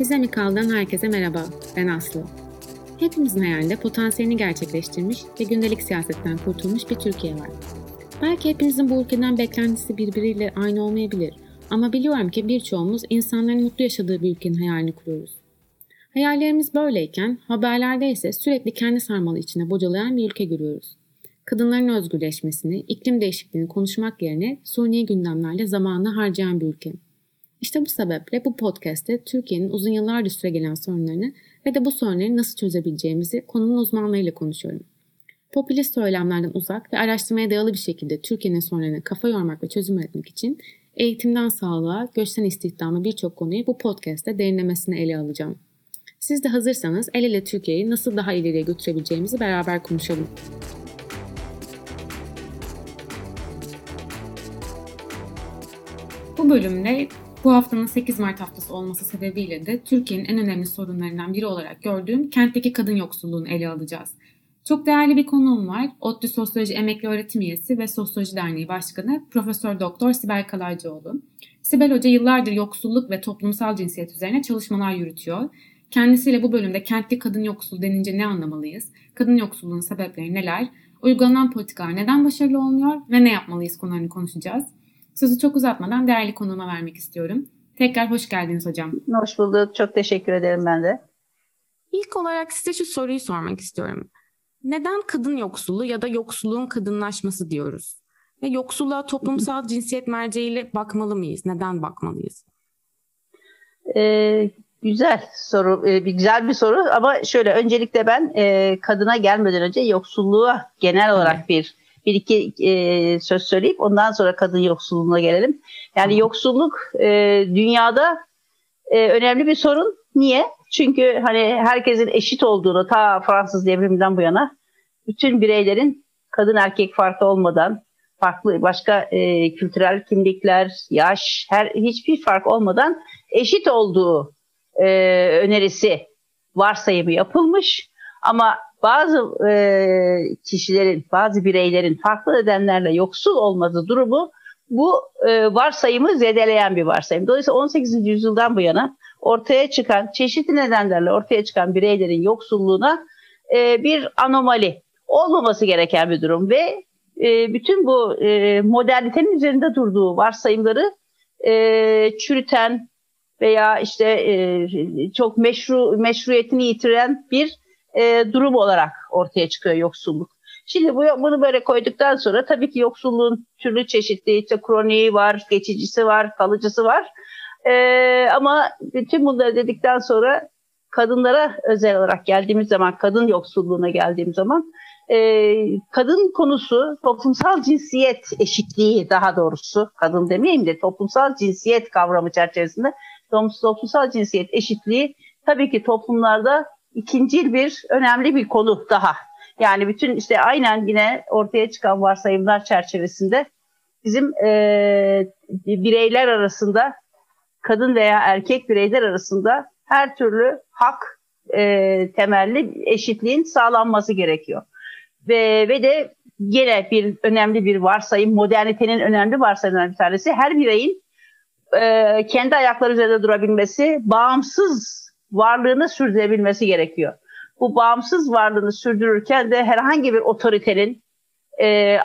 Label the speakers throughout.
Speaker 1: Bize mi kaldan herkese merhaba, ben Aslı. Hepimizin hayalinde potansiyelini gerçekleştirmiş ve gündelik siyasetten kurtulmuş bir Türkiye var. Belki hepimizin bu ülkeden beklentisi birbiriyle aynı olmayabilir ama biliyorum ki birçoğumuz insanların mutlu yaşadığı bir ülkenin hayalini kuruyoruz. Hayallerimiz böyleyken haberlerde ise sürekli kendi sarmalı içine bocalayan bir ülke görüyoruz. Kadınların özgürleşmesini, iklim değişikliğini konuşmak yerine suni gündemlerle zamanını harcayan bir ülke. İşte bu sebeple bu podcast'te Türkiye'nin uzun yıllardır süre gelen sorunlarını ve de bu sorunları nasıl çözebileceğimizi konunun uzmanlarıyla konuşuyorum. Popülist söylemlerden uzak ve araştırmaya dayalı bir şekilde Türkiye'nin sorunlarına kafa yormak ve çözüm üretmek için eğitimden sağlığa, göçten istihdama birçok konuyu bu podcast'te derinlemesine ele alacağım. Siz de hazırsanız el ele Türkiye'yi nasıl daha ileriye götürebileceğimizi beraber konuşalım. Bu bölümde bu haftanın 8 Mart haftası olması sebebiyle de Türkiye'nin en önemli sorunlarından biri olarak gördüğüm kentteki kadın yoksulluğunu ele alacağız. Çok değerli bir konuğum var. ODTÜ Sosyoloji Emekli Öğretim Üyesi ve Sosyoloji Derneği Başkanı Profesör Doktor Sibel Kalaycıoğlu. Sibel Hoca yıllardır yoksulluk ve toplumsal cinsiyet üzerine çalışmalar yürütüyor. Kendisiyle bu bölümde kentli kadın yoksul denince ne anlamalıyız? Kadın yoksulluğun sebepleri neler? Uygulanan politikalar neden başarılı olmuyor ve ne yapmalıyız konularını konuşacağız. Sözü çok uzatmadan değerli konuğuma vermek istiyorum. Tekrar hoş geldiniz hocam.
Speaker 2: Hoş bulduk. Çok teşekkür ederim ben de.
Speaker 1: İlk olarak size şu soruyu sormak istiyorum. Neden kadın yoksulluğu ya da yoksulluğun kadınlaşması diyoruz? Ve yoksulluğa toplumsal cinsiyet merceğiyle bakmalı mıyız? Neden bakmalıyız?
Speaker 2: Ee, güzel soru, ee, bir güzel bir soru ama şöyle öncelikle ben e, kadına gelmeden önce yoksulluğa genel olarak evet. bir bir iki e, söz söyleyip ondan sonra kadın yoksulluğuna gelelim. Yani yoksulluk e, dünyada e, önemli bir sorun. Niye? Çünkü hani herkesin eşit olduğunu ta Fransız devriminden bu yana bütün bireylerin kadın erkek farkı olmadan farklı başka e, kültürel kimlikler, yaş, her hiçbir fark olmadan eşit olduğu e, önerisi varsayımı yapılmış. Ama bazı e, kişilerin, bazı bireylerin farklı nedenlerle yoksul olması durumu bu e, varsayımı zedeleyen bir varsayım. Dolayısıyla 18. yüzyıldan bu yana ortaya çıkan, çeşitli nedenlerle ortaya çıkan bireylerin yoksulluğuna e, bir anomali olmaması gereken bir durum ve e, bütün bu e, modernitenin üzerinde durduğu varsayımları e, çürüten veya işte e, çok meşru meşruiyetini yitiren bir e, durum olarak ortaya çıkıyor yoksulluk. Şimdi bu, bunu böyle koyduktan sonra tabii ki yoksulluğun türlü çeşitli işte kroniği var, geçicisi var, kalıcısı var. E, ama bütün bunları dedikten sonra kadınlara özel olarak geldiğimiz zaman, kadın yoksulluğuna geldiğimiz zaman e, kadın konusu toplumsal cinsiyet eşitliği daha doğrusu kadın demeyeyim de toplumsal cinsiyet kavramı çerçevesinde toplumsal cinsiyet eşitliği tabii ki toplumlarda ikincil bir önemli bir konu daha. Yani bütün işte aynen yine ortaya çıkan varsayımlar çerçevesinde bizim e, bireyler arasında kadın veya erkek bireyler arasında her türlü hak e, temelli eşitliğin sağlanması gerekiyor. Ve, ve de yine bir önemli bir varsayım, modernitenin önemli varsayımlarından bir tanesi her bireyin e, kendi ayakları üzerinde durabilmesi, bağımsız varlığını sürdürebilmesi gerekiyor. Bu bağımsız varlığını sürdürürken de herhangi bir otoritenin e, e,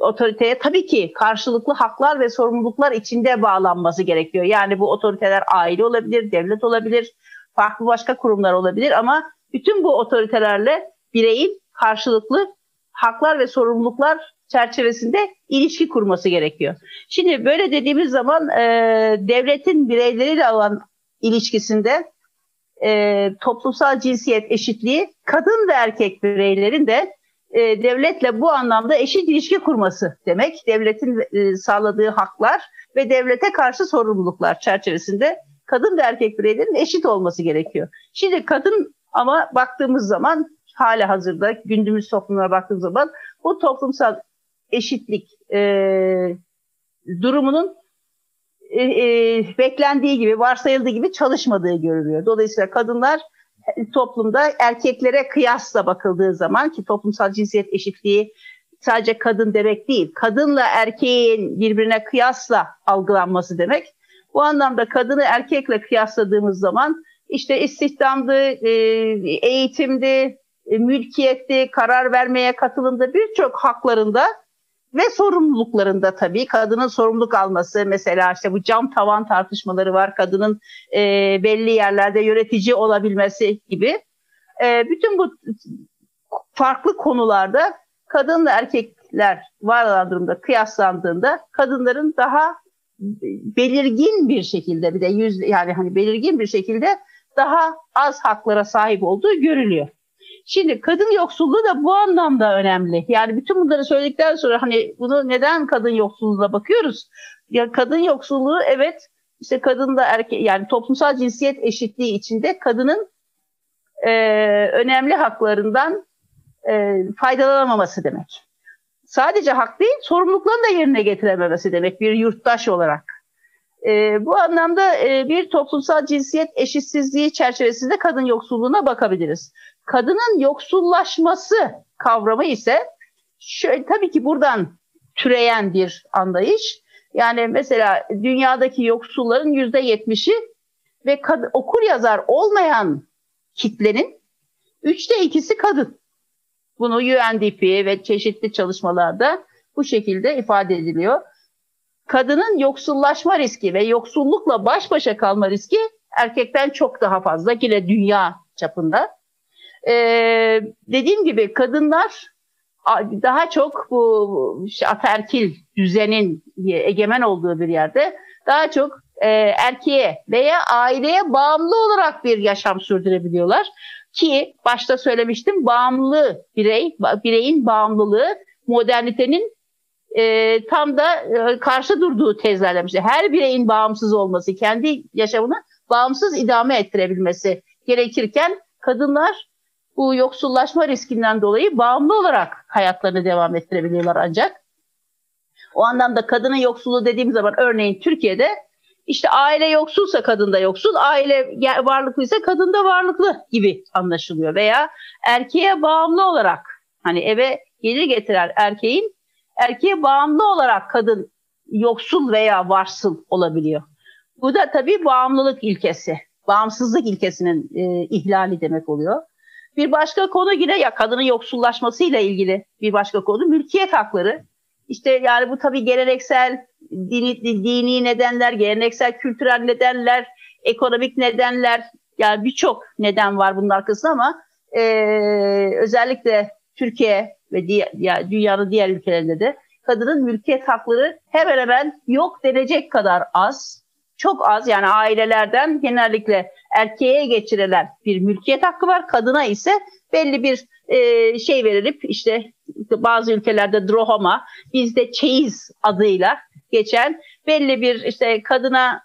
Speaker 2: otoriteye tabii ki karşılıklı haklar ve sorumluluklar içinde bağlanması gerekiyor. Yani bu otoriteler aile olabilir, devlet olabilir, farklı başka kurumlar olabilir ama bütün bu otoritelerle bireyin karşılıklı haklar ve sorumluluklar çerçevesinde ilişki kurması gerekiyor. Şimdi böyle dediğimiz zaman e, devletin bireyleriyle olan ilişkisinde e, toplumsal cinsiyet eşitliği kadın ve erkek bireylerin de e, devletle bu anlamda eşit ilişki kurması demek. Devletin e, sağladığı haklar ve devlete karşı sorumluluklar çerçevesinde kadın ve erkek bireylerin eşit olması gerekiyor. Şimdi kadın ama baktığımız zaman hala hazırda gündüzümüz toplumlara baktığımız zaman bu toplumsal eşitlik e, durumunun e, e, beklendiği gibi, varsayıldığı gibi çalışmadığı görülüyor. Dolayısıyla kadınlar toplumda erkeklere kıyasla bakıldığı zaman ki toplumsal cinsiyet eşitliği sadece kadın demek değil, kadınla erkeğin birbirine kıyasla algılanması demek. Bu anlamda kadını erkekle kıyasladığımız zaman işte istihdamdı, e, eğitimdi, e, mülkiyetti, karar vermeye katılımda birçok haklarında ve sorumluluklarında tabii kadının sorumluluk alması mesela işte bu cam tavan tartışmaları var kadının e, belli yerlerde yönetici olabilmesi gibi e, bütün bu farklı konularda kadınla erkekler var olan durumda kıyaslandığında kadınların daha belirgin bir şekilde bir de yüz yani hani belirgin bir şekilde daha az haklara sahip olduğu görülüyor. Şimdi kadın yoksulluğu da bu anlamda önemli. Yani bütün bunları söyledikten sonra hani bunu neden kadın yoksulluğuna bakıyoruz? Ya kadın yoksulluğu evet işte kadın da erkek yani toplumsal cinsiyet eşitliği içinde kadının e, önemli haklarından e, faydalanamaması demek. Sadece hak değil, sorumluluklarını da yerine getirememesi demek bir yurttaş olarak. E, bu anlamda e, bir toplumsal cinsiyet eşitsizliği çerçevesinde kadın yoksulluğuna bakabiliriz. Kadının yoksullaşması kavramı ise şöyle, tabii ki buradan türeyen bir anlayış. Yani mesela dünyadaki yoksulların yüzde yetmişi ve kad- okur yazar olmayan kitlenin üçte ikisi kadın. Bunu UNDP ve çeşitli çalışmalarda bu şekilde ifade ediliyor. Kadının yoksullaşma riski ve yoksullukla baş başa kalma riski erkekten çok daha fazla yine dünya çapında. Ee, dediğim gibi kadınlar daha çok bu ataerkil düzenin egemen olduğu bir yerde daha çok e, erkeğe veya aileye bağımlı olarak bir yaşam sürdürebiliyorlar. Ki başta söylemiştim bağımlı birey, bireyin bağımlılığı modernitenin e, tam da e, karşı durduğu tezlerlemişti. Her bireyin bağımsız olması, kendi yaşamını bağımsız idame ettirebilmesi gerekirken kadınlar bu yoksullaşma riskinden dolayı bağımlı olarak hayatlarını devam ettirebiliyorlar ancak. O anlamda kadının yoksulluğu dediğim zaman örneğin Türkiye'de işte aile yoksulsa kadın da yoksul, aile varlıklıysa kadın da varlıklı gibi anlaşılıyor. Veya erkeğe bağımlı olarak hani eve gelir getiren erkeğin erkeğe bağımlı olarak kadın yoksul veya varsıl olabiliyor. Bu da tabii bağımlılık ilkesi, bağımsızlık ilkesinin e, ihlali demek oluyor. Bir başka konu yine ya kadının yoksullaşmasıyla ilgili bir başka konu mülkiyet hakları. İşte yani bu tabii geleneksel dini, dini nedenler, geleneksel kültürel nedenler, ekonomik nedenler yani birçok neden var bunun arkasında ama e, özellikle Türkiye ve diğer, dünyanın diğer ülkelerinde de kadının mülkiyet hakları hemen hemen yok denecek kadar az. Çok az yani ailelerden genellikle erkeğe geçirilen bir mülkiyet hakkı var. Kadına ise belli bir e, şey verilip işte bazı ülkelerde drohoma, bizde çeyiz adıyla geçen belli bir işte kadına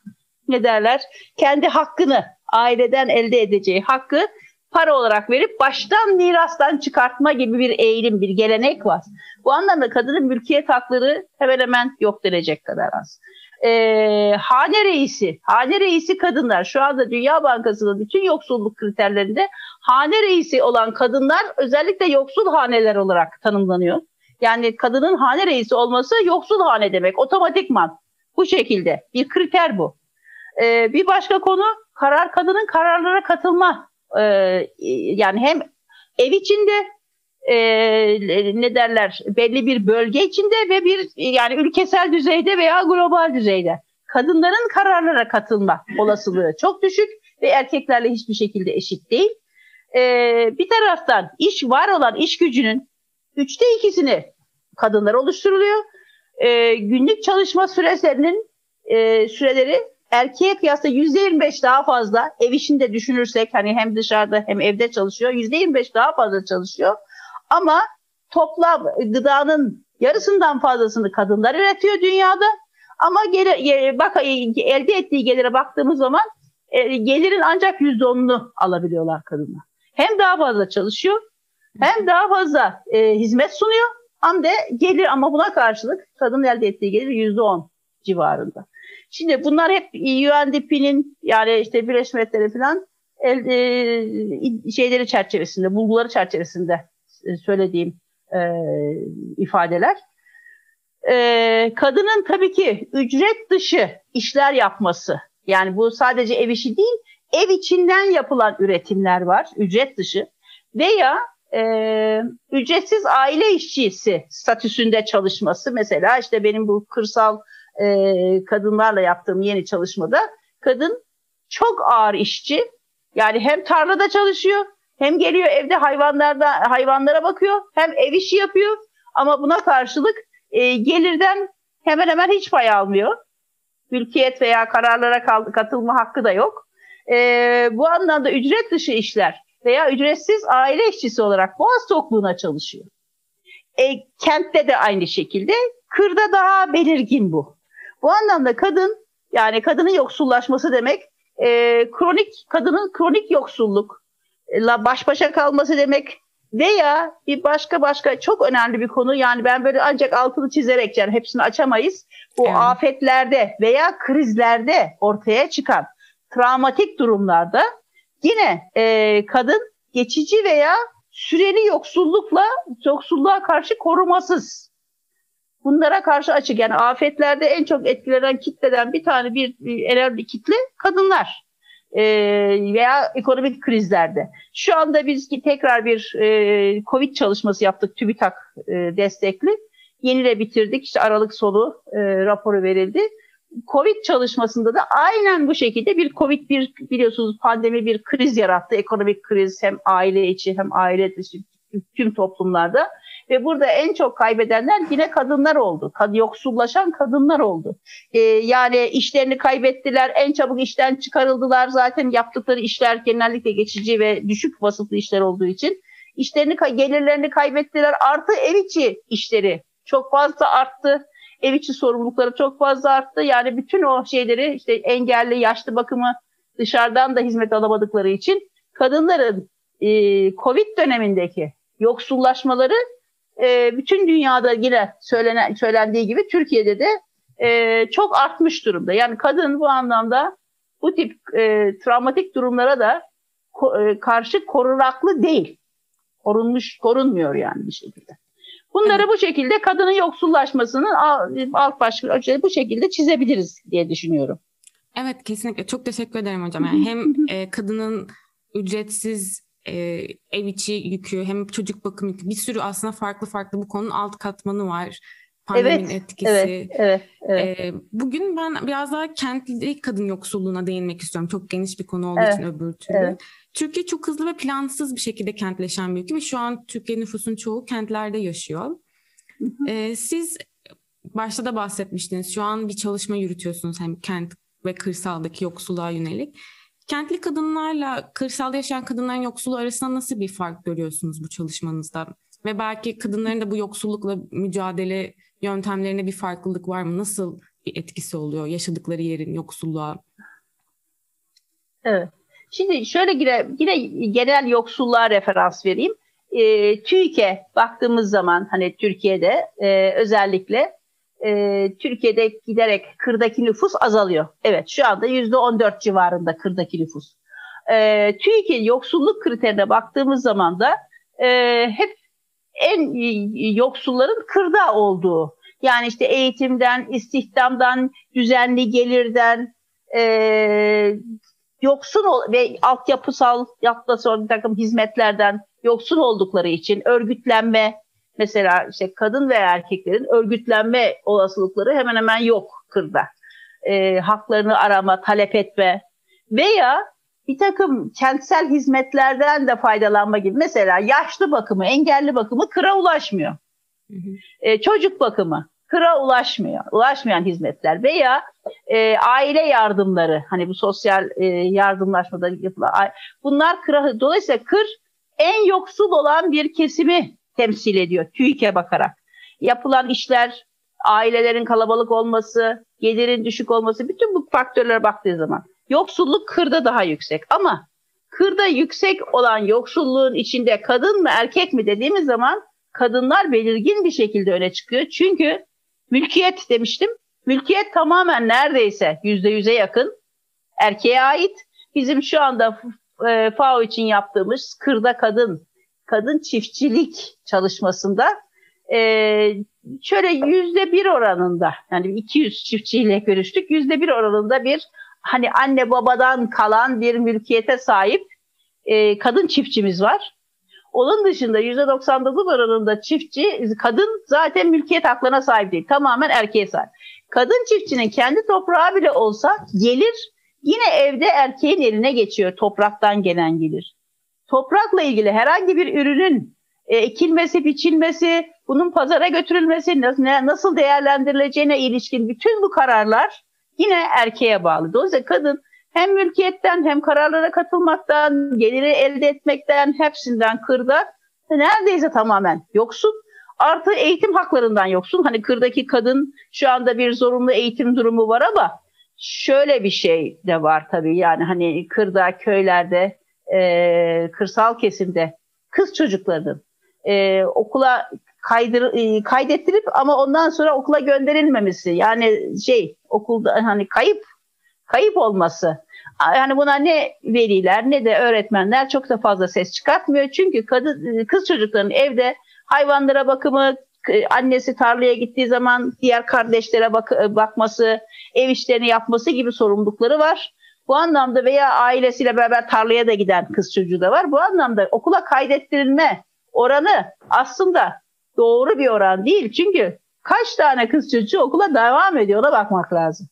Speaker 2: ne derler kendi hakkını aileden elde edeceği hakkı para olarak verip baştan mirastan çıkartma gibi bir eğilim, bir gelenek var. Bu anlamda kadının mülkiyet hakları hemen hemen yok denecek kadar az. Ee, hane reisi, hane reisi kadınlar şu anda Dünya Bankası'nın bütün yoksulluk kriterlerinde hane reisi olan kadınlar özellikle yoksul haneler olarak tanımlanıyor. Yani kadının hane reisi olması yoksul hane demek otomatikman. Bu şekilde bir kriter bu. Ee, bir başka konu karar kadının kararlara katılma. Ee, yani hem ev içinde e, ne derler belli bir bölge içinde ve bir yani ülkesel düzeyde veya global düzeyde kadınların kararlara katılma olasılığı çok düşük ve erkeklerle hiçbir şekilde eşit değil. Ee, bir taraftan iş var olan iş gücünün Üçte ikisini kadınlar oluşturuluyor. E, günlük çalışma sürelerinin e, süreleri erkeğe kıyasla yüzde 25 daha fazla. Ev işinde düşünürsek hani hem dışarıda hem evde çalışıyor. Yüzde 25 daha fazla çalışıyor. Ama toplam gıdanın yarısından fazlasını kadınlar üretiyor dünyada. Ama geri, bak elde ettiği gelire baktığımız zaman e, gelirin ancak yüzde onunu alabiliyorlar kadınlar. Hem daha fazla çalışıyor hem daha fazla e, hizmet sunuyor hem de gelir ama buna karşılık kadın elde ettiği gelir yüzde on civarında. Şimdi bunlar hep UNDP'nin yani işte Birleşmiş Milletleri falan e, şeyleri çerçevesinde, bulguları çerçevesinde e, söylediğim e, ifadeler. e, kadının tabii ki ücret dışı işler yapması. Yani bu sadece ev işi değil, ev içinden yapılan üretimler var, ücret dışı. Veya e, ücretsiz aile işçisi statüsünde çalışması. Mesela işte benim bu kırsal e, kadınlarla yaptığım yeni çalışmada kadın çok ağır işçi. Yani hem tarlada çalışıyor, hem geliyor evde hayvanlarda hayvanlara bakıyor, hem ev işi yapıyor. Ama buna karşılık e, gelirden hemen hemen hiç pay almıyor. Mülkiyet veya kararlara katılma hakkı da yok. E, bu anlamda ücret dışı işler veya ücretsiz aile işçisi olarak Boğaz Tokluğu'na çalışıyor. E, kentte de aynı şekilde, kırda daha belirgin bu. Bu anlamda kadın, yani kadının yoksullaşması demek, e, kronik kadının kronik yoksullukla baş başa kalması demek, veya bir başka başka çok önemli bir konu yani ben böyle ancak altını çizerek yani hepsini açamayız. Bu evet. afetlerde veya krizlerde ortaya çıkan travmatik durumlarda yine e, kadın geçici veya süreli yoksullukla yoksulluğa karşı korumasız. Bunlara karşı açık yani afetlerde en çok etkilenen kitleden bir tane bir, bir önemli kitle kadınlar e, veya ekonomik krizlerde. Şu anda biz tekrar bir e, Covid çalışması yaptık TÜBİTAK e, destekli. Yeni de bitirdik. İşte Aralık sonu e, raporu verildi. Covid çalışmasında da aynen bu şekilde bir Covid bir biliyorsunuz pandemi bir kriz yarattı. Ekonomik kriz hem aile içi hem aile dışı tüm toplumlarda. Ve burada en çok kaybedenler yine kadınlar oldu. Kad yoksullaşan kadınlar oldu. Ee, yani işlerini kaybettiler, en çabuk işten çıkarıldılar. Zaten yaptıkları işler genellikle geçici ve düşük vasıflı işler olduğu için. İşlerini, gelirlerini kaybettiler. Artı ev içi işleri çok fazla arttı. Ev içi sorumlulukları çok fazla arttı. Yani bütün o şeyleri işte engelli, yaşlı bakımı dışarıdan da hizmet alamadıkları için kadınların e, Covid dönemindeki yoksullaşmaları e, bütün dünyada yine söylenen, söylendiği gibi Türkiye'de de e, çok artmış durumda. Yani kadın bu anlamda bu tip e, travmatik durumlara da ko, e, karşı korunaklı değil. Korunmuş, korunmuyor yani bir şekilde. Bunları evet. bu şekilde kadının yoksullaşmasının alt başlığı bu şekilde çizebiliriz diye düşünüyorum.
Speaker 1: Evet kesinlikle çok teşekkür ederim hocam. Yani hem e, kadının ücretsiz e, ev içi yükü hem çocuk bakım yükü bir sürü aslında farklı farklı bu konunun alt katmanı var. Pandeminin evet, etkisi. Evet, evet, evet. E, bugün ben biraz daha kentli kadın yoksulluğuna değinmek istiyorum. Çok geniş bir konu olduğu evet, için öbür türlü. Evet. Türkiye çok hızlı ve plansız bir şekilde kentleşen bir ülke ve şu an Türkiye nüfusun çoğu kentlerde yaşıyor. Hı hı. E, siz başta da bahsetmiştiniz. Şu an bir çalışma yürütüyorsunuz hem kent ve kırsaldaki yoksulluğa yönelik. Kentli kadınlarla kırsal yaşayan kadınların yoksulluğu arasında nasıl bir fark görüyorsunuz bu çalışmanızda? Ve belki kadınların da bu yoksullukla mücadele yöntemlerine bir farklılık var mı? Nasıl bir etkisi oluyor yaşadıkları yerin yoksulluğa?
Speaker 2: Evet. Şimdi şöyle yine, yine genel yoksulluğa referans vereyim. E, TÜİK'e baktığımız zaman hani Türkiye'de e, özellikle e, Türkiye'de giderek kırdaki nüfus azalıyor. Evet şu anda yüzde 14 civarında kırdaki nüfus. E, TÜİK'in yoksulluk kriterine baktığımız zaman da e, hep en yoksulların kırda olduğu yani işte eğitimden, istihdamdan, düzenli gelirden, e, yoksun ol ve altyapısal sonra bir takım hizmetlerden yoksun oldukları için örgütlenme, mesela işte kadın ve erkeklerin örgütlenme olasılıkları hemen hemen yok kırda. E, haklarını arama, talep etme veya bir takım kentsel hizmetlerden de faydalanma gibi. Mesela yaşlı bakımı, engelli bakımı kıra ulaşmıyor. Hı hı. E, çocuk bakımı kıra ulaşmıyor. Ulaşmayan hizmetler veya e, aile yardımları hani bu sosyal e, yardımlaşmada yapılan bunlar kıra dolayısıyla kır en yoksul olan bir kesimi temsil ediyor TÜİK'e bakarak. Yapılan işler, ailelerin kalabalık olması, gelirin düşük olması bütün bu faktörlere baktığı zaman yoksulluk kırda daha yüksek. Ama kırda yüksek olan yoksulluğun içinde kadın mı erkek mi dediğimiz zaman kadınlar belirgin bir şekilde öne çıkıyor. Çünkü mülkiyet demiştim. Mülkiyet tamamen neredeyse yüzde yüze yakın erkeğe ait. Bizim şu anda e, FAO için yaptığımız kırda kadın kadın çiftçilik çalışmasında e, şöyle yüzde bir oranında yani 200 çiftçiyle görüştük yüzde bir oranında bir hani anne babadan kalan bir mülkiyete sahip e, kadın çiftçimiz var. Onun dışında %99 oranında çiftçi, kadın zaten mülkiyet haklarına sahip değil. Tamamen erkeğe sahip. Kadın çiftçinin kendi toprağı bile olsa gelir yine evde erkeğin eline geçiyor topraktan gelen gelir. Toprakla ilgili herhangi bir ürünün e, ekilmesi, biçilmesi, bunun pazara götürülmesi, nasıl değerlendirileceğine ilişkin bütün bu kararlar yine erkeğe bağlı. Dolayısıyla kadın hem mülkiyetten hem kararlara katılmaktan, geliri elde etmekten hepsinden kırda neredeyse tamamen yoksun. Artı eğitim haklarından yoksun. Hani kırdaki kadın şu anda bir zorunlu eğitim durumu var ama şöyle bir şey de var tabii. Yani hani kırda, köylerde, e, kırsal kesimde kız çocuklarının e, okula kaydır, e, kaydettirip ama ondan sonra okula gönderilmemesi. Yani şey okulda hani kayıp kayıp olması. Yani buna ne veliler ne de öğretmenler çok da fazla ses çıkartmıyor. Çünkü kadın, kız çocukların evde hayvanlara bakımı, annesi tarlaya gittiği zaman diğer kardeşlere bak bakması, ev işlerini yapması gibi sorumlulukları var. Bu anlamda veya ailesiyle beraber tarlaya da giden kız çocuğu da var. Bu anlamda okula kaydettirilme oranı aslında doğru bir oran değil. Çünkü kaç tane kız çocuğu okula devam ediyor ona bakmak lazım.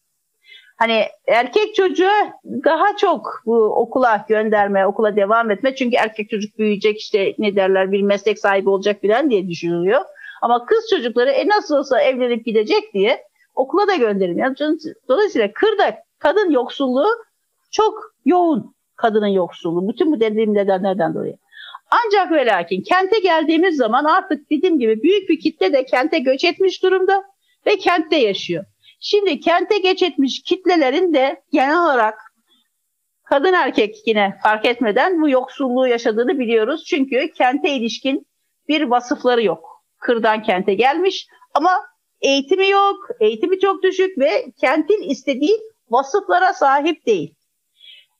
Speaker 2: Hani erkek çocuğu daha çok bu okula gönderme, okula devam etme. Çünkü erkek çocuk büyüyecek işte ne derler bir meslek sahibi olacak filan diye düşünülüyor. Ama kız çocukları e nasıl olsa evlenip gidecek diye okula da gönderilmiyor. Dolayısıyla kırda kadın yoksulluğu çok yoğun kadının yoksulluğu. Bütün bu dediğim nedenlerden dolayı. Ancak ve lakin kente geldiğimiz zaman artık dediğim gibi büyük bir kitle de kente göç etmiş durumda ve kentte yaşıyor. Şimdi kente göç etmiş kitlelerin de genel olarak kadın erkek yine fark etmeden bu yoksulluğu yaşadığını biliyoruz. Çünkü kente ilişkin bir vasıfları yok. Kırdan kente gelmiş ama eğitimi yok, eğitimi çok düşük ve kentin istediği vasıflara sahip değil.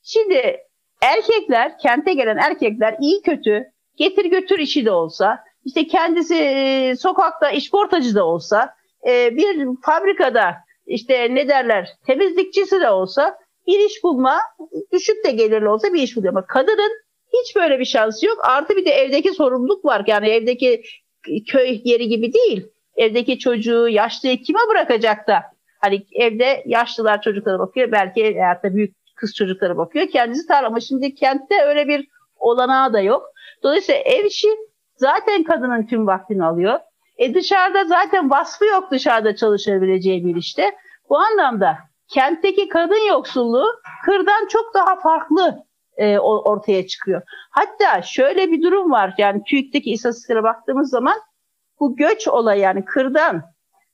Speaker 2: Şimdi erkekler, kente gelen erkekler iyi kötü getir götür işi de olsa, işte kendisi e, sokakta işportacı da olsa, e, bir fabrikada işte ne derler temizlikçisi de olsa bir iş bulma, düşük de gelirli olsa bir iş buluyor. Ama kadının hiç böyle bir şansı yok. Artı bir de evdeki sorumluluk var. Yani evdeki köy yeri gibi değil. Evdeki çocuğu, yaşlıyı kime bırakacak da? Hani evde yaşlılar çocuklara bakıyor. Belki de büyük kız çocuklara bakıyor. Kendisi tarla ama şimdi kentte öyle bir olanağı da yok. Dolayısıyla ev işi zaten kadının tüm vaktini alıyor. E dışarıda zaten vasfı yok dışarıda çalışabileceği bir işte. Bu anlamda kentteki kadın yoksulluğu kırdan çok daha farklı e, ortaya çıkıyor. Hatta şöyle bir durum var yani TÜİK'teki istatistiklere baktığımız zaman bu göç olayı yani kırdan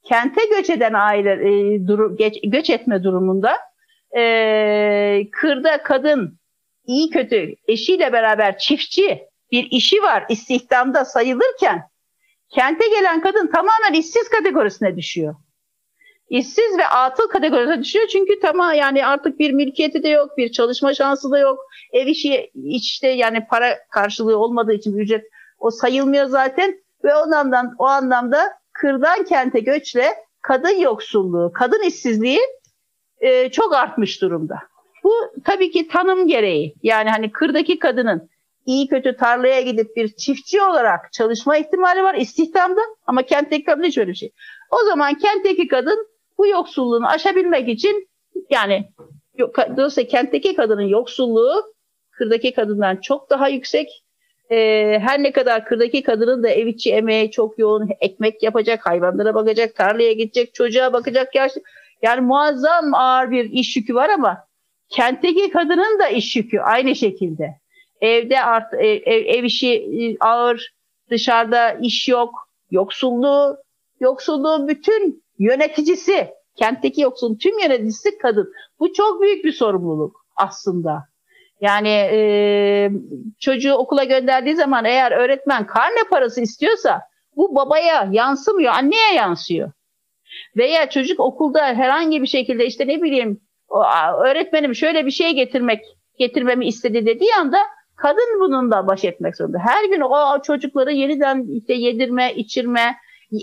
Speaker 2: kente göç eden aile e, duru, geç, göç etme durumunda e, kırda kadın iyi kötü eşiyle beraber çiftçi bir işi var istihdamda sayılırken kente gelen kadın tamamen işsiz kategorisine düşüyor. İşsiz ve atıl kategorisine düşüyor çünkü tamam yani artık bir mülkiyeti de yok, bir çalışma şansı da yok. Ev işi işte yani para karşılığı olmadığı için ücret o sayılmıyor zaten ve o anlamdan o anlamda kırdan kente göçle kadın yoksulluğu, kadın işsizliği e, çok artmış durumda. Bu tabii ki tanım gereği. Yani hani kırdaki kadının iyi kötü tarlaya gidip bir çiftçi olarak çalışma ihtimali var istihdamda ama kentteki kadın hiç öyle bir şey. O zaman kentteki kadın bu yoksulluğunu aşabilmek için yani dolayısıyla kentteki kadının yoksulluğu kırdaki kadından çok daha yüksek. Ee, her ne kadar kırdaki kadının da ev içi emeği çok yoğun, ekmek yapacak, hayvanlara bakacak, tarlaya gidecek, çocuğa bakacak yaşlı. Yani muazzam ağır bir iş yükü var ama kentteki kadının da iş yükü aynı şekilde. Evde art, ev, ev, ev işi e, ağır, dışarıda iş yok, yoksulluğu, yoksulluğu bütün yöneticisi, kentteki yoksulun tüm yöneticisi kadın. Bu çok büyük bir sorumluluk aslında. Yani e, çocuğu okula gönderdiği zaman eğer öğretmen karne parası istiyorsa bu babaya yansımıyor, anneye yansıyor. Veya çocuk okulda herhangi bir şekilde işte ne bileyim öğretmenim şöyle bir şey getirmek getirmemi istedi dediği anda kadın bununla baş etmek zorunda. Her gün o çocukları yeniden işte yedirme, içirme,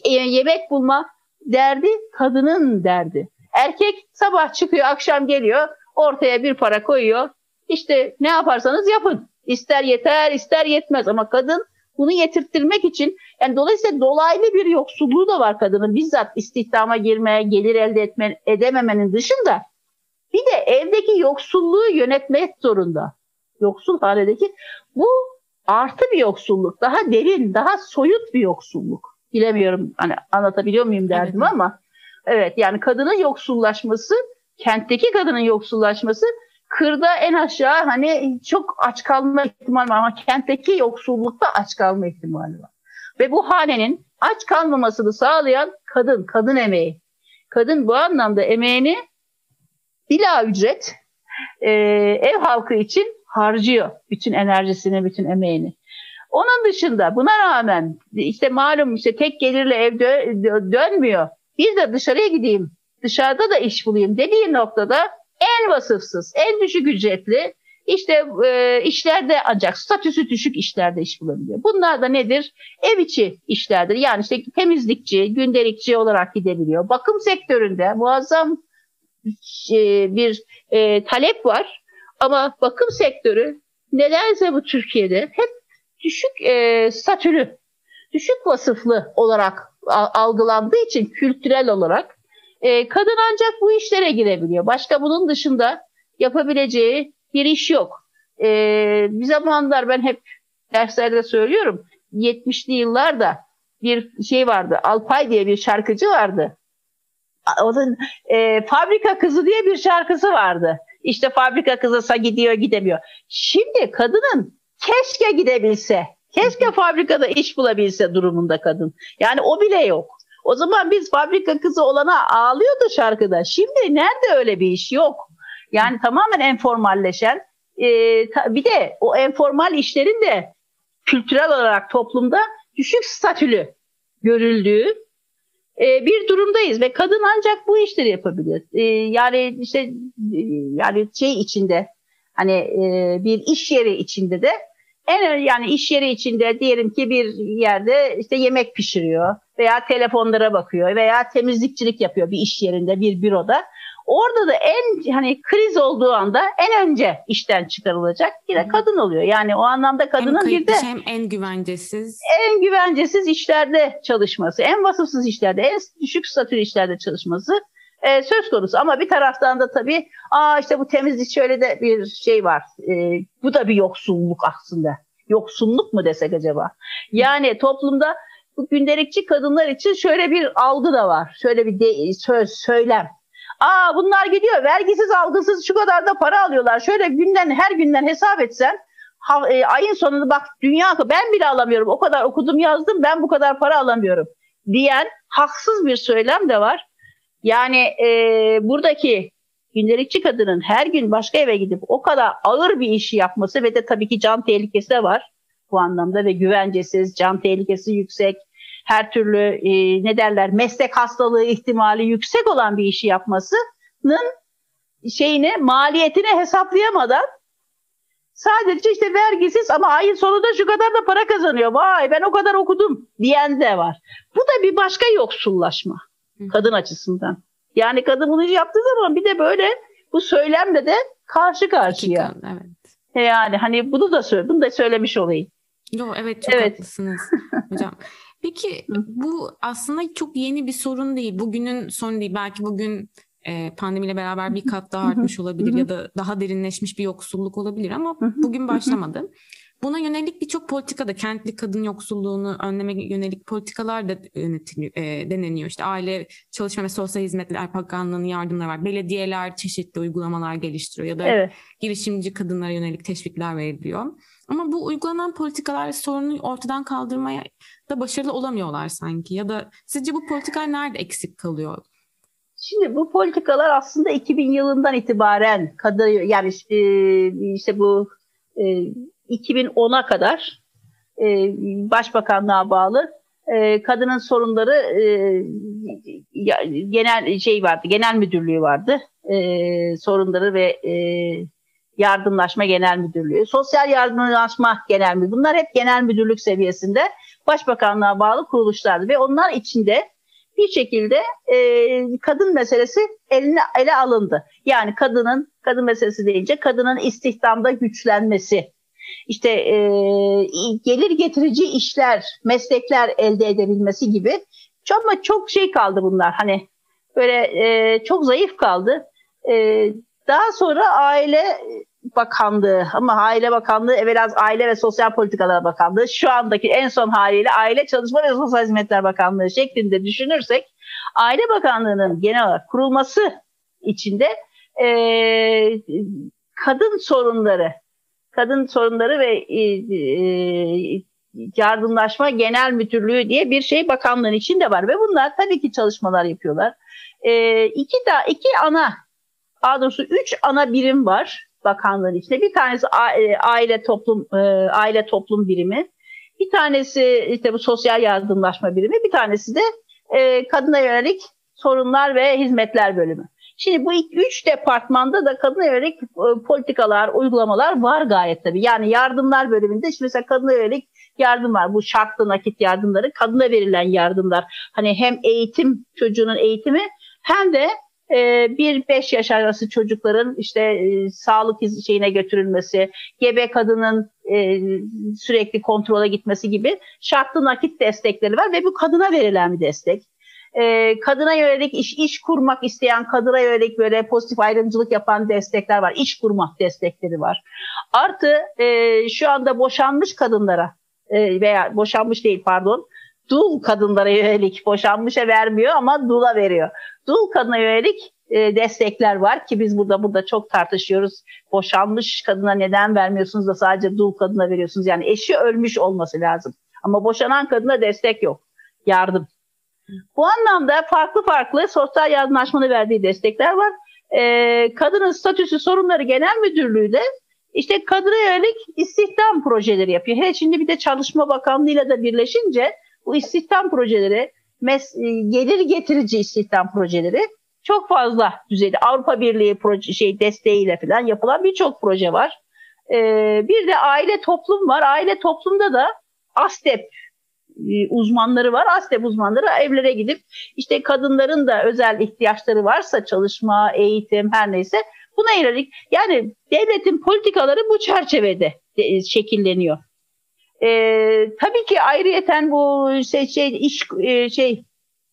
Speaker 2: yemek bulma derdi kadının derdi. Erkek sabah çıkıyor, akşam geliyor, ortaya bir para koyuyor. İşte ne yaparsanız yapın. İster yeter, ister yetmez ama kadın bunu yetirttirmek için yani dolayısıyla dolaylı bir yoksulluğu da var kadının. Bizzat istihdama girmeye, gelir elde etme, edememenin dışında bir de evdeki yoksulluğu yönetmek zorunda. Yoksul haledeki bu artı bir yoksulluk. Daha derin, daha soyut bir yoksulluk. Bilemiyorum hani anlatabiliyor muyum derdim evet. ama evet yani kadının yoksullaşması, kentteki kadının yoksullaşması kırda en aşağı hani çok aç kalma ihtimali var ama kentteki yoksullukta aç kalma ihtimali var. Ve bu hanenin aç kalmamasını sağlayan kadın, kadın emeği. Kadın bu anlamda emeğini bila ücret e, ev halkı için harcıyor bütün enerjisini, bütün emeğini. Onun dışında buna rağmen işte malum işte tek gelirle ev dö- dönmüyor. Bir de dışarıya gideyim, dışarıda da iş bulayım dediği noktada en vasıfsız, en düşük ücretli işte e, işlerde ancak statüsü düşük işlerde iş bulabiliyor. Bunlar da nedir? Ev içi işlerdir. Yani işte temizlikçi, gündelikçi olarak gidebiliyor. Bakım sektöründe muazzam e, bir e, talep var. Ama bakım sektörü nedense bu Türkiye'de hep düşük e, statülü, düşük vasıflı olarak algılandığı için kültürel olarak e, kadın ancak bu işlere girebiliyor. Başka bunun dışında yapabileceği bir iş yok. E, bir zamanlar ben hep derslerde söylüyorum. 70'li yıllarda bir şey vardı. Alpay diye bir şarkıcı vardı. Onun e, Fabrika Kızı diye bir şarkısı vardı. İşte fabrika kızısa gidiyor gidemiyor. Şimdi kadının keşke gidebilse, keşke fabrikada iş bulabilse durumunda kadın. Yani o bile yok. O zaman biz fabrika kızı olana ağlıyordu şarkıda. Şimdi nerede öyle bir iş yok. Yani tamamen enformalleşen e, ta, bir de o enformal işlerin de kültürel olarak toplumda düşük statülü görüldüğü e, bir durumdayız ve kadın ancak bu işleri yapabilir. E, yani işte e, yani şey içinde hani e, bir iş yeri içinde de en yani iş yeri içinde diyelim ki bir yerde işte yemek pişiriyor veya telefonlara bakıyor veya temizlikçilik yapıyor bir iş yerinde bir büroda. Orada da en hani kriz olduğu anda en önce işten çıkarılacak yine kadın oluyor. Yani o anlamda kadının
Speaker 1: hem
Speaker 2: bir de
Speaker 1: hem en güvencesiz
Speaker 2: en güvencesiz işlerde çalışması, en vasıfsız işlerde, en düşük statülü işlerde çalışması e, söz konusu. Ama bir taraftan da tabii aa işte bu temizlik şöyle de bir şey var. E, bu da bir yoksulluk aslında. Yoksulluk mu desek acaba? Yani toplumda bu gündelikçi kadınlar için şöyle bir algı da var. Şöyle bir de, söz, söylem. Aa bunlar gidiyor vergisiz algısız şu kadar da para alıyorlar. Şöyle günden her günden hesap etsen ha, e, ayın sonunda bak dünya ben bile alamıyorum. O kadar okudum yazdım ben bu kadar para alamıyorum diyen haksız bir söylem de var. Yani e, buradaki gündelikçi kadının her gün başka eve gidip o kadar ağır bir işi yapması ve de tabii ki can tehlikesi de var bu anlamda ve güvencesiz, can tehlikesi yüksek, her türlü e, ne derler meslek hastalığı ihtimali yüksek olan bir işi yapmasının şeyini maliyetini hesaplayamadan sadece işte vergisiz ama ayın sonunda şu kadar da para kazanıyor. Vay ben o kadar okudum diyen de var. Bu da bir başka yoksullaşma kadın açısından. Yani kadın bunu yaptığı zaman bir de böyle bu söylemle de karşı karşıya. Evet. Yani hani bunu da bunu da söylemiş olayım.
Speaker 1: Yo evet çok evet. haklısınız hocam. Peki bu aslında çok yeni bir sorun değil. Bugünün sorunu değil. Belki bugün e, pandemiyle beraber bir kat daha artmış olabilir ya da daha derinleşmiş bir yoksulluk olabilir ama bugün başlamadı. Buna yönelik birçok politikada kentli kadın yoksulluğunu önleme yönelik politikalar da yönetiliyor, e, deneniyor. İşte aile çalışma ve sosyal hizmetler bakanlığının yardımları var. Belediyeler çeşitli uygulamalar geliştiriyor ya da evet. girişimci kadınlara yönelik teşvikler veriliyor. Ama bu uygulanan politikalar sorunu ortadan kaldırmaya da başarılı olamıyorlar sanki. Ya da sizce bu politikalar nerede eksik kalıyor?
Speaker 2: Şimdi bu politikalar aslında 2000 yılından itibaren kadın yani işte, işte bu 2010'a kadar başbakanlığa bağlı kadının sorunları genel şey vardı, genel müdürlüğü vardı. Sorunları ve Yardımlaşma Genel Müdürlüğü, Sosyal Yardımlaşma Genel Müdürlüğü. Bunlar hep genel müdürlük seviyesinde başbakanlığa bağlı kuruluşlardı ve onlar içinde bir şekilde e, kadın meselesi eline ele alındı. Yani kadının kadın meselesi deyince kadının istihdamda güçlenmesi, işte e, gelir getirici işler, meslekler elde edebilmesi gibi ama çok şey kaldı bunlar. Hani böyle e, çok zayıf kaldı. E, daha sonra aile Bakanlığı ama Aile Bakanlığı evvel Aile ve Sosyal Politikalar Bakanlığı. Şu andaki en son haliyle Aile Çalışma ve Sosyal Hizmetler Bakanlığı şeklinde düşünürsek Aile Bakanlığı'nın genel olarak kurulması içinde e, kadın sorunları kadın sorunları ve e, e, yardımlaşma genel müdürlüğü diye bir şey bakanlığın içinde var. Ve bunlar tabii ki çalışmalar yapıyorlar. E, iki da iki ana daha doğrusu üç ana birim var bakanlığın içinde. Bir tanesi e, aile toplum e, aile toplum birimi, bir tanesi işte bu sosyal yardımlaşma birimi, bir tanesi de e, kadına yönelik sorunlar ve hizmetler bölümü. Şimdi bu ilk üç departmanda da kadına yönelik politikalar, uygulamalar var gayet tabii. Yani yardımlar bölümünde işte mesela kadına yönelik yardım var. Bu şartlı nakit yardımları, kadına verilen yardımlar. Hani hem eğitim, çocuğunun eğitimi hem de bir beş yaş arası çocukların işte e, sağlık şeyine götürülmesi, gebe kadının e, sürekli kontrola gitmesi gibi şartlı nakit destekleri var ve bu kadına verilen bir destek. E, kadına yönelik iş, iş kurmak isteyen, kadına yönelik böyle pozitif ayrımcılık yapan destekler var. İş kurmak destekleri var. Artı e, şu anda boşanmış kadınlara veya boşanmış değil pardon, dul kadınlara yönelik boşanmışa vermiyor ama dula veriyor. Dul kadına yönelik e, destekler var ki biz burada burada çok tartışıyoruz. Boşanmış kadına neden vermiyorsunuz da sadece dul kadına veriyorsunuz? Yani eşi ölmüş olması lazım. Ama boşanan kadına destek yok. Yardım. Bu anlamda farklı farklı sosyal yardımlaşmanın verdiği destekler var. Ee, kadının statüsü sorunları genel müdürlüğü de işte kadına yönelik istihdam projeleri yapıyor. He, şimdi bir de Çalışma Bakanlığı'yla da birleşince bu istihdam projeleri, mes e, gelir getirici istihdam projeleri çok fazla düzeyde Avrupa Birliği proje, şey desteğiyle falan yapılan birçok proje var. Ee, bir de aile toplum var. Aile toplumda da ASTEP e, uzmanları var. ASTEP uzmanları evlere gidip işte kadınların da özel ihtiyaçları varsa çalışma, eğitim her neyse buna yönelik yani devletin politikaları bu çerçevede e, şekilleniyor. Ee, tabii ki ayrıyeten bu şey, şey iş e, şey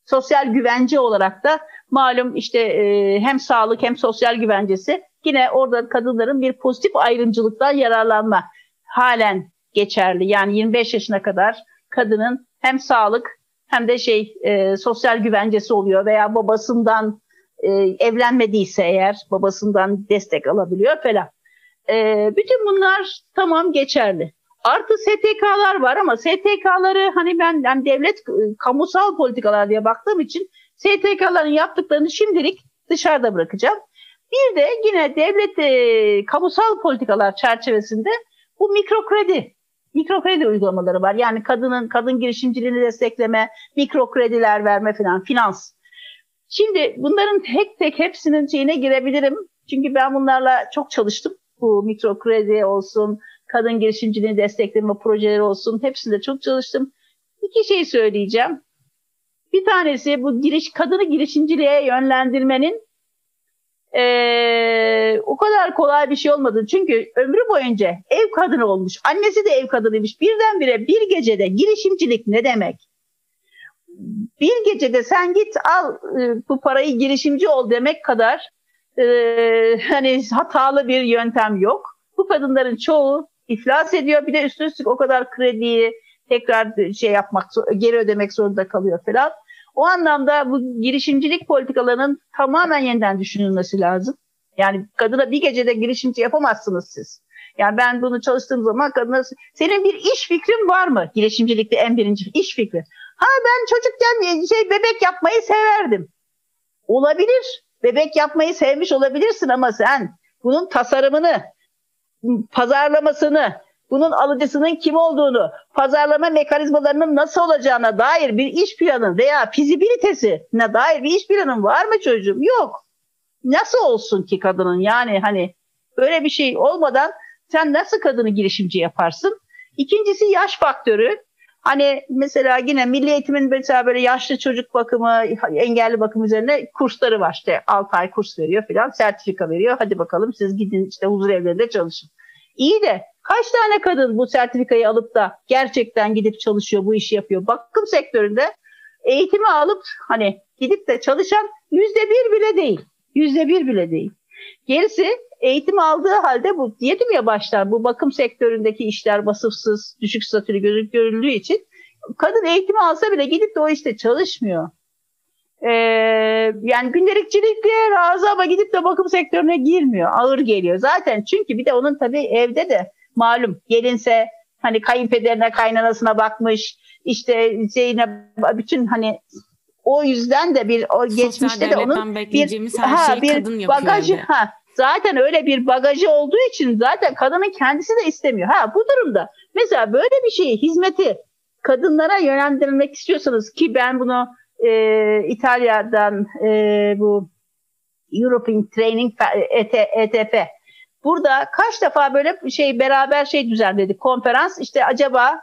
Speaker 2: sosyal güvence olarak da malum işte e, hem sağlık hem sosyal güvencesi yine orada kadınların bir pozitif ayrımcılıktan yararlanma halen geçerli. Yani 25 yaşına kadar kadının hem sağlık hem de şey e, sosyal güvencesi oluyor veya babasından e, evlenmediyse eğer babasından destek alabiliyor falan. E, bütün bunlar tamam geçerli. Artı STK'lar var ama STK'ları hani ben yani devlet e, kamusal politikalar diye baktığım için STK'ların yaptıklarını şimdilik dışarıda bırakacağım. Bir de yine devlet e, kamusal politikalar çerçevesinde bu mikro kredi mikro kredi uygulamaları var. Yani kadının kadın girişimciliğini destekleme, mikro krediler verme falan, finans. Şimdi bunların tek tek hepsinin şeyine girebilirim. Çünkü ben bunlarla çok çalıştım. Bu mikro kredi olsun, kadın girişimciliğini destekleme projeleri olsun. Hepsinde çok çalıştım. İki şey söyleyeceğim. Bir tanesi bu giriş kadını girişimciliğe yönlendirmenin ee, o kadar kolay bir şey olmadı. Çünkü ömrü boyunca ev kadını olmuş. Annesi de ev kadınıymış. Birdenbire bir gecede girişimcilik ne demek? Bir gecede sen git al bu parayı girişimci ol demek kadar e, hani hatalı bir yöntem yok. Bu kadınların çoğu iflas ediyor. Bir de üstüne üstlük o kadar krediyi tekrar şey yapmak, geri ödemek zorunda kalıyor falan. O anlamda bu girişimcilik politikalarının tamamen yeniden düşünülmesi lazım. Yani kadına bir gecede girişimci yapamazsınız siz. Yani ben bunu çalıştığım zaman kadına senin bir iş fikrin var mı? Girişimcilikte en birinci iş fikri. Ha ben çocukken şey bebek yapmayı severdim. Olabilir. Bebek yapmayı sevmiş olabilirsin ama sen bunun tasarımını, pazarlamasını, bunun alıcısının kim olduğunu, pazarlama mekanizmalarının nasıl olacağına dair bir iş planı veya fizibilitesine dair bir iş planın var mı çocuğum? Yok. Nasıl olsun ki kadının yani hani öyle bir şey olmadan sen nasıl kadını girişimci yaparsın? İkincisi yaş faktörü. Hani mesela yine milli eğitimin mesela böyle yaşlı çocuk bakımı, engelli bakım üzerine kursları var. İşte 6 ay kurs veriyor filan, sertifika veriyor. Hadi bakalım siz gidin işte huzur evlerinde çalışın. İyi de kaç tane kadın bu sertifikayı alıp da gerçekten gidip çalışıyor, bu işi yapıyor? Bakım sektöründe eğitimi alıp hani gidip de çalışan yüzde bir bile değil. Yüzde bir bile değil. Gerisi eğitim aldığı halde bu dedim ya başlar bu bakım sektöründeki işler vasıfsız, düşük statülü görüldüğü için kadın eğitimi alsa bile gidip de o işte çalışmıyor. Ee, yani gündelikçilikle razı ama gidip de bakım sektörüne girmiyor. Ağır geliyor. Zaten çünkü bir de onun tabii evde de malum gelinse hani kayınpederine kaynanasına bakmış işte şeyine bütün hani o yüzden de bir o geçmişte de onun
Speaker 1: bir ha, bir kadın
Speaker 2: bagajı ha zaten öyle bir bagajı olduğu için zaten kadının kendisi de istemiyor. Ha bu durumda mesela böyle bir şeyi hizmeti kadınlara yönlendirmek istiyorsanız ki ben bunu e, İtalya'dan e, bu European Training ETF e burada kaç defa böyle şey beraber şey düzenledik konferans. İşte acaba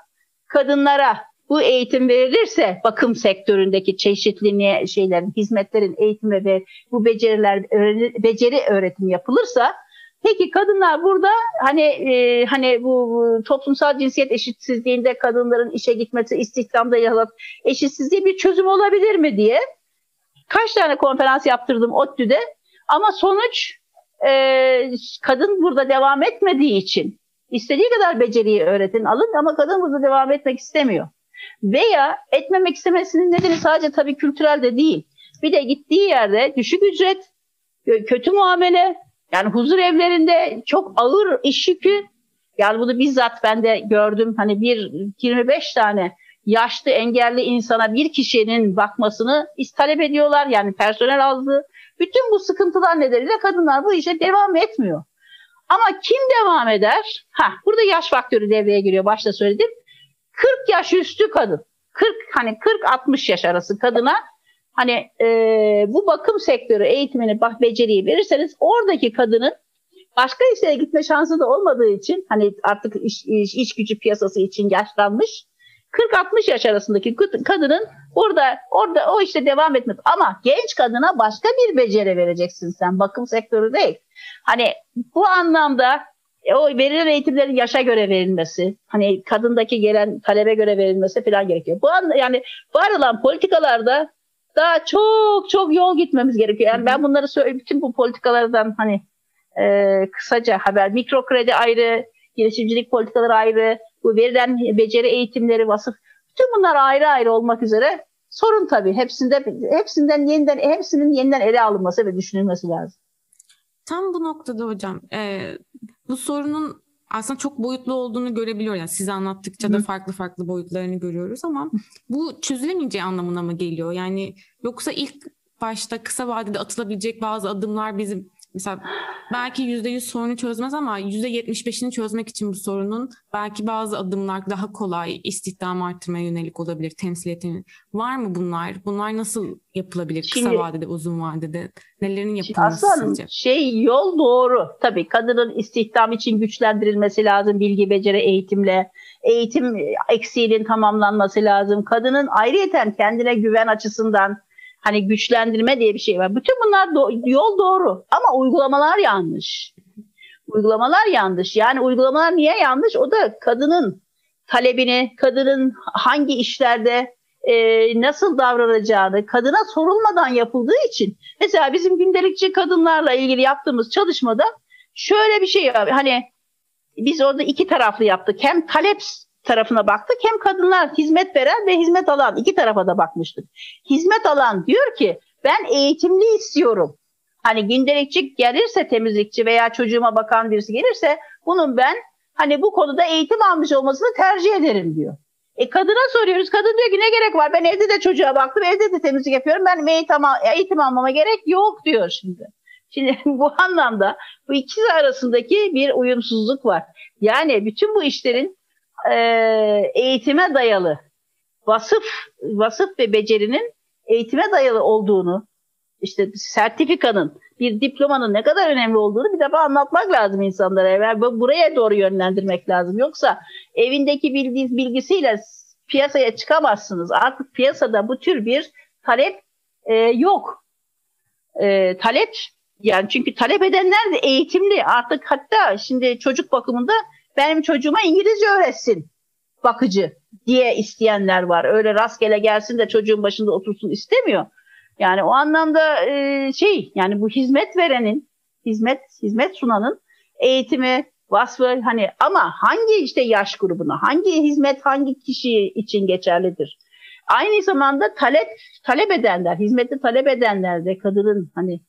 Speaker 2: kadınlara bu eğitim verilirse bakım sektöründeki çeşitli şeylerin, hizmetlerin eğitimi ve bu beceriler beceri öğretim yapılırsa Peki kadınlar burada hani e, hani bu, toplumsal cinsiyet eşitsizliğinde kadınların işe gitmesi, istihdamda yarat eşitsizliği bir çözüm olabilir mi diye kaç tane konferans yaptırdım ODTÜ'de ama sonuç e, kadın burada devam etmediği için istediği kadar beceriyi öğretin alın ama kadın burada devam etmek istemiyor. Veya etmemek istemesinin nedeni sadece tabii kültürel de değil. Bir de gittiği yerde düşük ücret, kötü muamele, yani huzur evlerinde çok ağır iş yükü. Yani bunu bizzat ben de gördüm. Hani bir 25 tane yaşlı engelli insana bir kişinin bakmasını talep ediyorlar. Yani personel azlığı. Bütün bu sıkıntılar nedeniyle kadınlar bu işe devam etmiyor. Ama kim devam eder? Ha, burada yaş faktörü devreye giriyor. Başta söyledim. 40 yaş üstü kadın. 40 hani 40-60 yaş arası kadına hani e, bu bakım sektörü eğitimini bak beceriyi verirseniz oradaki kadının başka işlere gitme şansı da olmadığı için hani artık iş, iş, iş gücü piyasası için yaşlanmış 40-60 yaş arasındaki kadının orada orada o işte devam etmek ama genç kadına başka bir beceri vereceksin sen bakım sektörü değil. Hani bu anlamda o verilen eğitimlerin yaşa göre verilmesi, hani kadındaki gelen talebe göre verilmesi falan gerekiyor. Bu an, yani var olan politikalarda daha çok çok yol gitmemiz gerekiyor. Yani ben bunları söyleyeyim, bütün bu politikalardan hani e, kısaca haber, mikro kredi ayrı, girişimcilik politikaları ayrı, bu verilen beceri eğitimleri, vasıf, bütün bunlar ayrı ayrı olmak üzere sorun tabii. Hepsinde hepsinden yeniden hepsinin yeniden ele alınması ve düşünülmesi lazım.
Speaker 1: Tam bu noktada hocam e, bu sorunun aslında çok boyutlu olduğunu görebiliyor. Yani size anlattıkça da farklı farklı boyutlarını görüyoruz ama bu çözülemeyeceği anlamına mı geliyor? Yani yoksa ilk başta kısa vadede atılabilecek bazı adımlar bizim Mesela belki %100 sorunu çözmez ama %75'ini çözmek için bu sorunun belki bazı adımlar daha kolay istihdam arttırmaya yönelik olabilir, temsiliyetinin. Var mı bunlar? Bunlar nasıl yapılabilir kısa şimdi, vadede, uzun vadede? Nelerin yapılması
Speaker 2: aslında sizce? Şey yol doğru. Tabii kadının istihdam için güçlendirilmesi lazım bilgi, beceri, eğitimle. Eğitim eksiğinin tamamlanması lazım. Kadının ayrıyeten kendine güven açısından Hani güçlendirme diye bir şey var. Bütün bunlar do- yol doğru ama uygulamalar yanlış. Uygulamalar yanlış. Yani uygulamalar niye yanlış? O da kadının talebini, kadının hangi işlerde e, nasıl davranacağını kadına sorulmadan yapıldığı için. Mesela bizim gündelikçi kadınlarla ilgili yaptığımız çalışmada şöyle bir şey var. Hani biz orada iki taraflı yaptık. Hem talep tarafına baktık. Hem kadınlar hizmet veren ve hizmet alan iki tarafa da bakmıştık. Hizmet alan diyor ki ben eğitimli istiyorum. Hani gündelikçi gelirse temizlikçi veya çocuğuma bakan birisi gelirse bunun ben hani bu konuda eğitim almış olmasını tercih ederim diyor. E kadına soruyoruz. Kadın diyor ki ne gerek var? Ben evde de çocuğa baktım. Evde de temizlik yapıyorum. Ben eğitim, eğitim almama gerek yok diyor şimdi. Şimdi bu anlamda bu ikisi arasındaki bir uyumsuzluk var. Yani bütün bu işlerin e, eğitime dayalı vasıf vasıf ve becerinin eğitime dayalı olduğunu işte sertifikanın bir diplomanın ne kadar önemli olduğunu bir defa anlatmak lazım insanlara. Yani buraya doğru yönlendirmek lazım. Yoksa evindeki bilgi, bilgisiyle piyasaya çıkamazsınız. Artık piyasada bu tür bir talep e, yok. E, talep yani çünkü talep edenler de eğitimli. Artık hatta şimdi çocuk bakımında benim çocuğuma İngilizce öğretsin bakıcı diye isteyenler var. Öyle rastgele gelsin de çocuğun başında otursun istemiyor. Yani o anlamda e, şey yani bu hizmet verenin, hizmet hizmet sunanın eğitimi, vasfı hani ama hangi işte yaş grubuna, hangi hizmet hangi kişi için geçerlidir? Aynı zamanda talep talep edenler, hizmeti talep edenler de kadının hani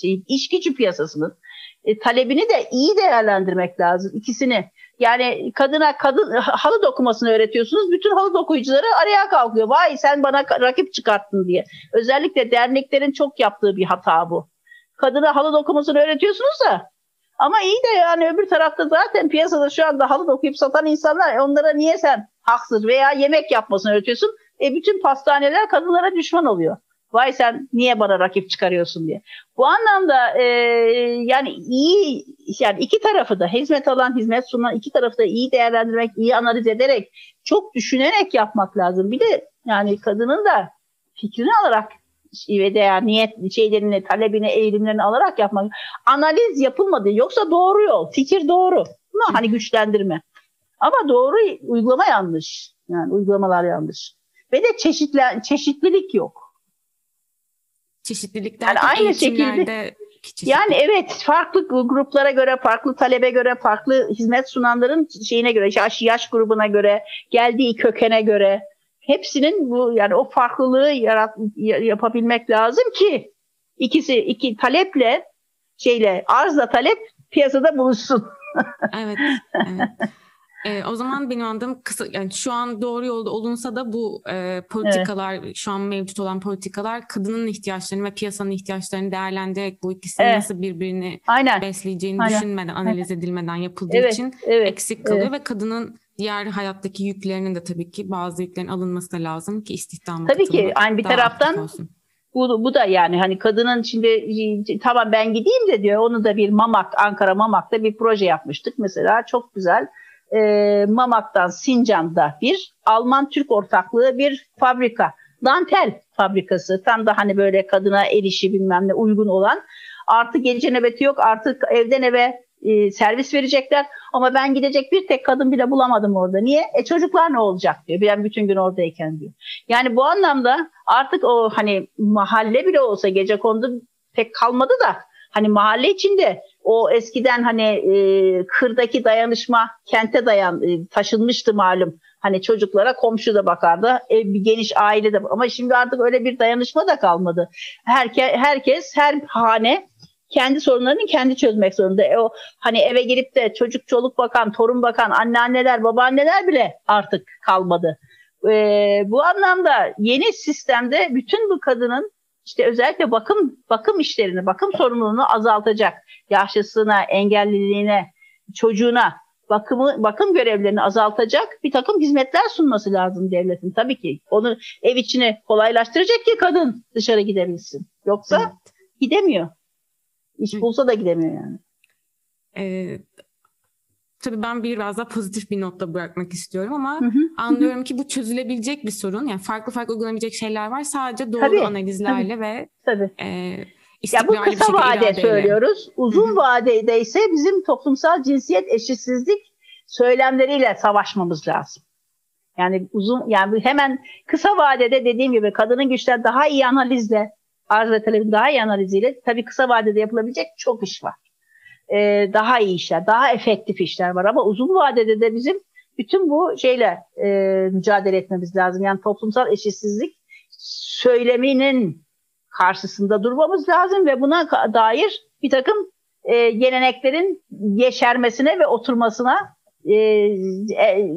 Speaker 2: şey, iş gücü piyasasının e, talebini de iyi değerlendirmek lazım ikisini. Yani kadına kadın halı dokumasını öğretiyorsunuz. Bütün halı dokuyucuları araya kalkıyor. Vay sen bana rakip çıkarttın diye. Özellikle derneklerin çok yaptığı bir hata bu. Kadına halı dokumasını öğretiyorsunuz da ama iyi de yani öbür tarafta zaten piyasada şu anda halı dokuyup satan insanlar onlara niye sen haksız veya yemek yapmasını öğretiyorsun? E bütün pastaneler kadınlara düşman oluyor. Vay sen niye bana rakip çıkarıyorsun diye. Bu anlamda e, yani iyi yani iki tarafı da hizmet alan hizmet sunan iki tarafı da iyi değerlendirmek, iyi analiz ederek çok düşünerek yapmak lazım. Bir de yani kadının da fikrini alarak ve değer niyet şeylerini, talebini, eğilimlerini alarak yapmak. Analiz yapılmadı. Yoksa doğru yol, fikir doğru. Ama hani güçlendirme. Ama doğru uygulama yanlış. Yani uygulamalar yanlış. Ve de çeşitlen, çeşitlilik yok.
Speaker 1: Çeşitlilik yani aynı şekilde
Speaker 2: yani evet farklı gruplara göre, farklı talebe göre, farklı hizmet sunanların şeyine göre, yaş, yaş grubuna göre, geldiği kökene göre hepsinin bu yani o farklılığı yarat, yapabilmek lazım ki ikisi iki taleple şeyle arzla talep piyasada buluşsun.
Speaker 1: evet. evet. E, o zaman benim anladığım kısa yani şu an doğru yolda olunsa da bu e, politikalar evet. şu an mevcut olan politikalar kadının ihtiyaçlarını ve piyasanın ihtiyaçlarını değerlendirerek bu ikisinin evet. nasıl birbirini Aynen. besleyeceğini Aynen. düşünmeden analiz edilmeden yapıldığı evet. için evet. eksik kalıyor evet. ve kadının diğer hayattaki yüklerinin de tabii ki bazı yüklerin alınması da lazım ki istihdam
Speaker 2: Tabii ki yani bir taraftan bu, bu da yani hani kadının şimdi tamam ben gideyim de diyor onu da bir Mamak Ankara Mamak'ta bir proje yapmıştık mesela çok güzel e, Mamak'tan Sincan'da bir Alman-Türk ortaklığı bir fabrika dantel fabrikası tam da hani böyle kadına erişi bilmem ne uygun olan artı gece nöbeti yok artık evden eve e, servis verecekler. Ama ben gidecek bir tek kadın bile bulamadım orada. Niye? E çocuklar ne olacak diyor. Ben bütün gün oradayken diyor. Yani bu anlamda artık o hani mahalle bile olsa gece kondu pek kalmadı da hani mahalle içinde o eskiden hani e, kırdaki dayanışma kente dayan e, taşınmıştı malum. Hani çocuklara komşu da bakardı. Ev bir geniş aile de ama şimdi artık öyle bir dayanışma da kalmadı. Herke, herkes her hane kendi sorunlarını kendi çözmek zorunda. E o hani eve girip de çocuk çoluk bakan, torun bakan, anneanneler, babaanneler bile artık kalmadı. E, bu anlamda yeni sistemde bütün bu kadının işte özellikle bakım bakım işlerini, bakım sorumluluğunu azaltacak. Yaşlısına, engelliliğine, çocuğuna bakımı bakım görevlerini azaltacak bir takım hizmetler sunması lazım devletin tabii ki. Onu ev içine kolaylaştıracak ki kadın dışarı gidebilsin. Yoksa evet. gidemiyor. İş bulsa da gidemiyor yani.
Speaker 1: Ee, tabii ben biraz daha pozitif bir notta bırakmak istiyorum ama hı hı. anlıyorum ki bu çözülebilecek bir sorun. Yani farklı farklı uygulanabilecek şeyler var. Sadece doğru tabii, analizlerle tabii, ve
Speaker 2: tabii. E, ya bu kısa vade söylüyoruz. Uzun vadede ise bizim toplumsal cinsiyet eşitsizlik söylemleriyle savaşmamız lazım. Yani uzun yani hemen kısa vadede dediğim gibi kadının güçler daha iyi analizle arz ve talebin daha iyi analiziyle tabii kısa vadede yapılabilecek çok iş var. Ee, daha iyi işler, daha efektif işler var ama uzun vadede de bizim bütün bu şeyle e, mücadele etmemiz lazım. Yani toplumsal eşitsizlik söyleminin karşısında durmamız lazım ve buna dair bir takım e, geleneklerin yeşermesine ve oturmasına e, e,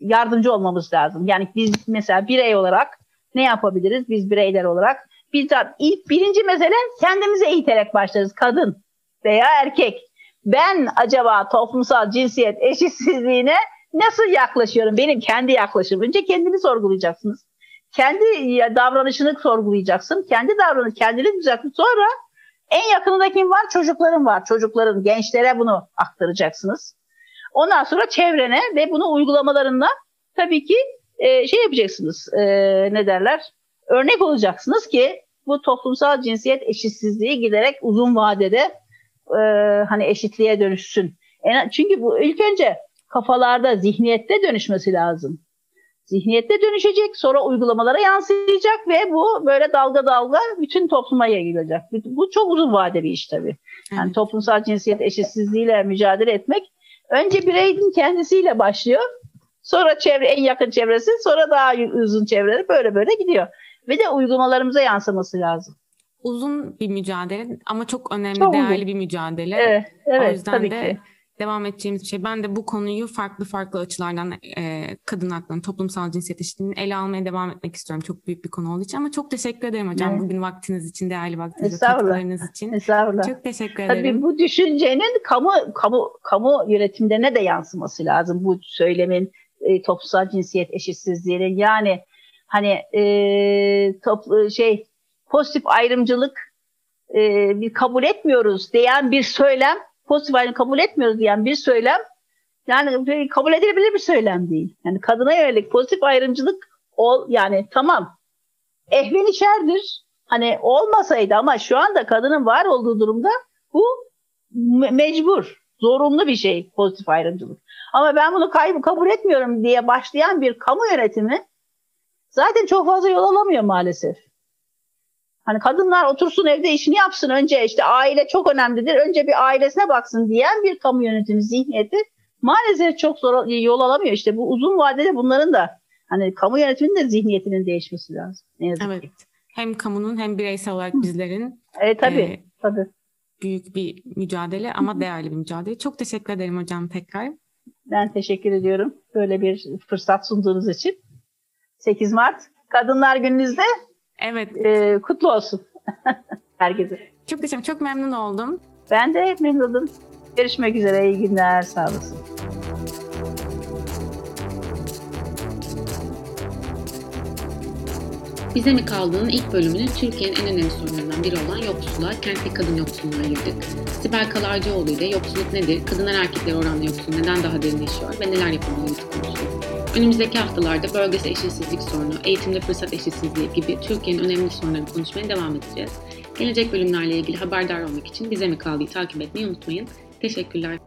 Speaker 2: yardımcı olmamız lazım. Yani biz mesela birey olarak ne yapabiliriz? Biz bireyler olarak bizzat ilk birinci mesele kendimize eğiterek başlarız. Kadın veya erkek. Ben acaba toplumsal cinsiyet eşitsizliğine nasıl yaklaşıyorum? Benim kendi yaklaşımım. Önce kendini sorgulayacaksınız. Kendi davranışını sorgulayacaksın. Kendi davranış, kendini düzeltin. Sonra en yakınında kim var? Çocukların var. Çocukların, gençlere bunu aktaracaksınız. Ondan sonra çevrene ve bunu uygulamalarında tabii ki e, şey yapacaksınız. E, ne derler? Örnek olacaksınız ki bu toplumsal cinsiyet eşitsizliği giderek uzun vadede e, hani eşitliğe dönüşsün. En, çünkü bu ilk önce kafalarda, zihniyette dönüşmesi lazım. Zihniyette dönüşecek, sonra uygulamalara yansıyacak ve bu böyle dalga dalga bütün topluma yayılacak. Bu çok uzun vade bir iş tabii. Yani evet. toplumsal cinsiyet eşitsizliğiyle mücadele etmek önce bireyin kendisiyle başlıyor. Sonra çevre en yakın çevresi, sonra daha uzun çevreleri böyle böyle gidiyor. Ve de uygulamalarımıza yansıması lazım.
Speaker 1: Uzun bir mücadele ama çok önemli, çok değerli uzun. bir mücadele.
Speaker 2: Evet, evet
Speaker 1: o yüzden
Speaker 2: tabii
Speaker 1: de
Speaker 2: ki
Speaker 1: devam edeceğimiz bir şey. Ben de bu konuyu farklı farklı açılardan e, kadın haklarını, toplumsal cinsiyet eşitliğini ele almaya devam etmek istiyorum. Çok büyük bir konu olduğu için ama çok teşekkür ederim hocam evet. bugün vaktiniz için, değerli vaktiniz katkılarınız için.
Speaker 2: Estağfurullah.
Speaker 1: Çok teşekkür ederim.
Speaker 2: Tabii bu düşüncenin kamu kamu kamu yönetimlerine de yansıması lazım. Bu söylemin e, toplumsal cinsiyet eşitsizliğinin yani hani e, toplu şey pozitif ayrımcılık e, bir kabul etmiyoruz diyen bir söylem pozitif ayrım kabul etmiyoruz diyen bir söylem yani kabul edilebilir bir söylem değil. Yani kadına yönelik pozitif ayrımcılık ol yani tamam ehven içerdir. Hani olmasaydı ama şu anda kadının var olduğu durumda bu me- mecbur, zorunlu bir şey pozitif ayrımcılık. Ama ben bunu kaybı kabul etmiyorum diye başlayan bir kamu yönetimi zaten çok fazla yol alamıyor maalesef. Hani kadınlar otursun evde işini yapsın önce işte aile çok önemlidir. Önce bir ailesine baksın diyen bir kamu yönetimi zihniyeti maalesef çok zor yol alamıyor. İşte bu uzun vadede bunların da hani kamu yönetiminin de zihniyetinin değişmesi lazım. Ne yazık
Speaker 1: evet. Ki. Hem kamunun hem bireysel olarak bizlerin.
Speaker 2: Evet tabii. E, tabii.
Speaker 1: Büyük bir mücadele ama değerli bir mücadele. Çok teşekkür ederim hocam tekrar.
Speaker 2: Ben teşekkür ediyorum böyle bir fırsat sunduğunuz için. 8 Mart Kadınlar Gününüzde
Speaker 1: Evet.
Speaker 2: E, kutlu olsun herkese.
Speaker 1: Çok teşekkür Çok memnun oldum.
Speaker 2: Ben de memnunum. Görüşmek üzere. İyi günler. Sağ olasın.
Speaker 1: Bize mi kaldığının ilk bölümünü Türkiye'nin en önemli sorunlarından biri olan yoksulluğa, kentli kadın yoksulluğuna ayırdık. Sibel Kalarcıoğlu ile yoksulluk nedir, kadınlar erkekler oranla yoksul neden daha derinleşiyor ve neler yapılmalı konuştuk. Önümüzdeki haftalarda bölgesel eşitsizlik sorunu, eğitimde fırsat eşitsizliği gibi Türkiye'nin önemli sorunlarını konuşmaya devam edeceğiz. Gelecek bölümlerle ilgili haberdar olmak için bize mi kaldığı takip etmeyi unutmayın. Teşekkürler.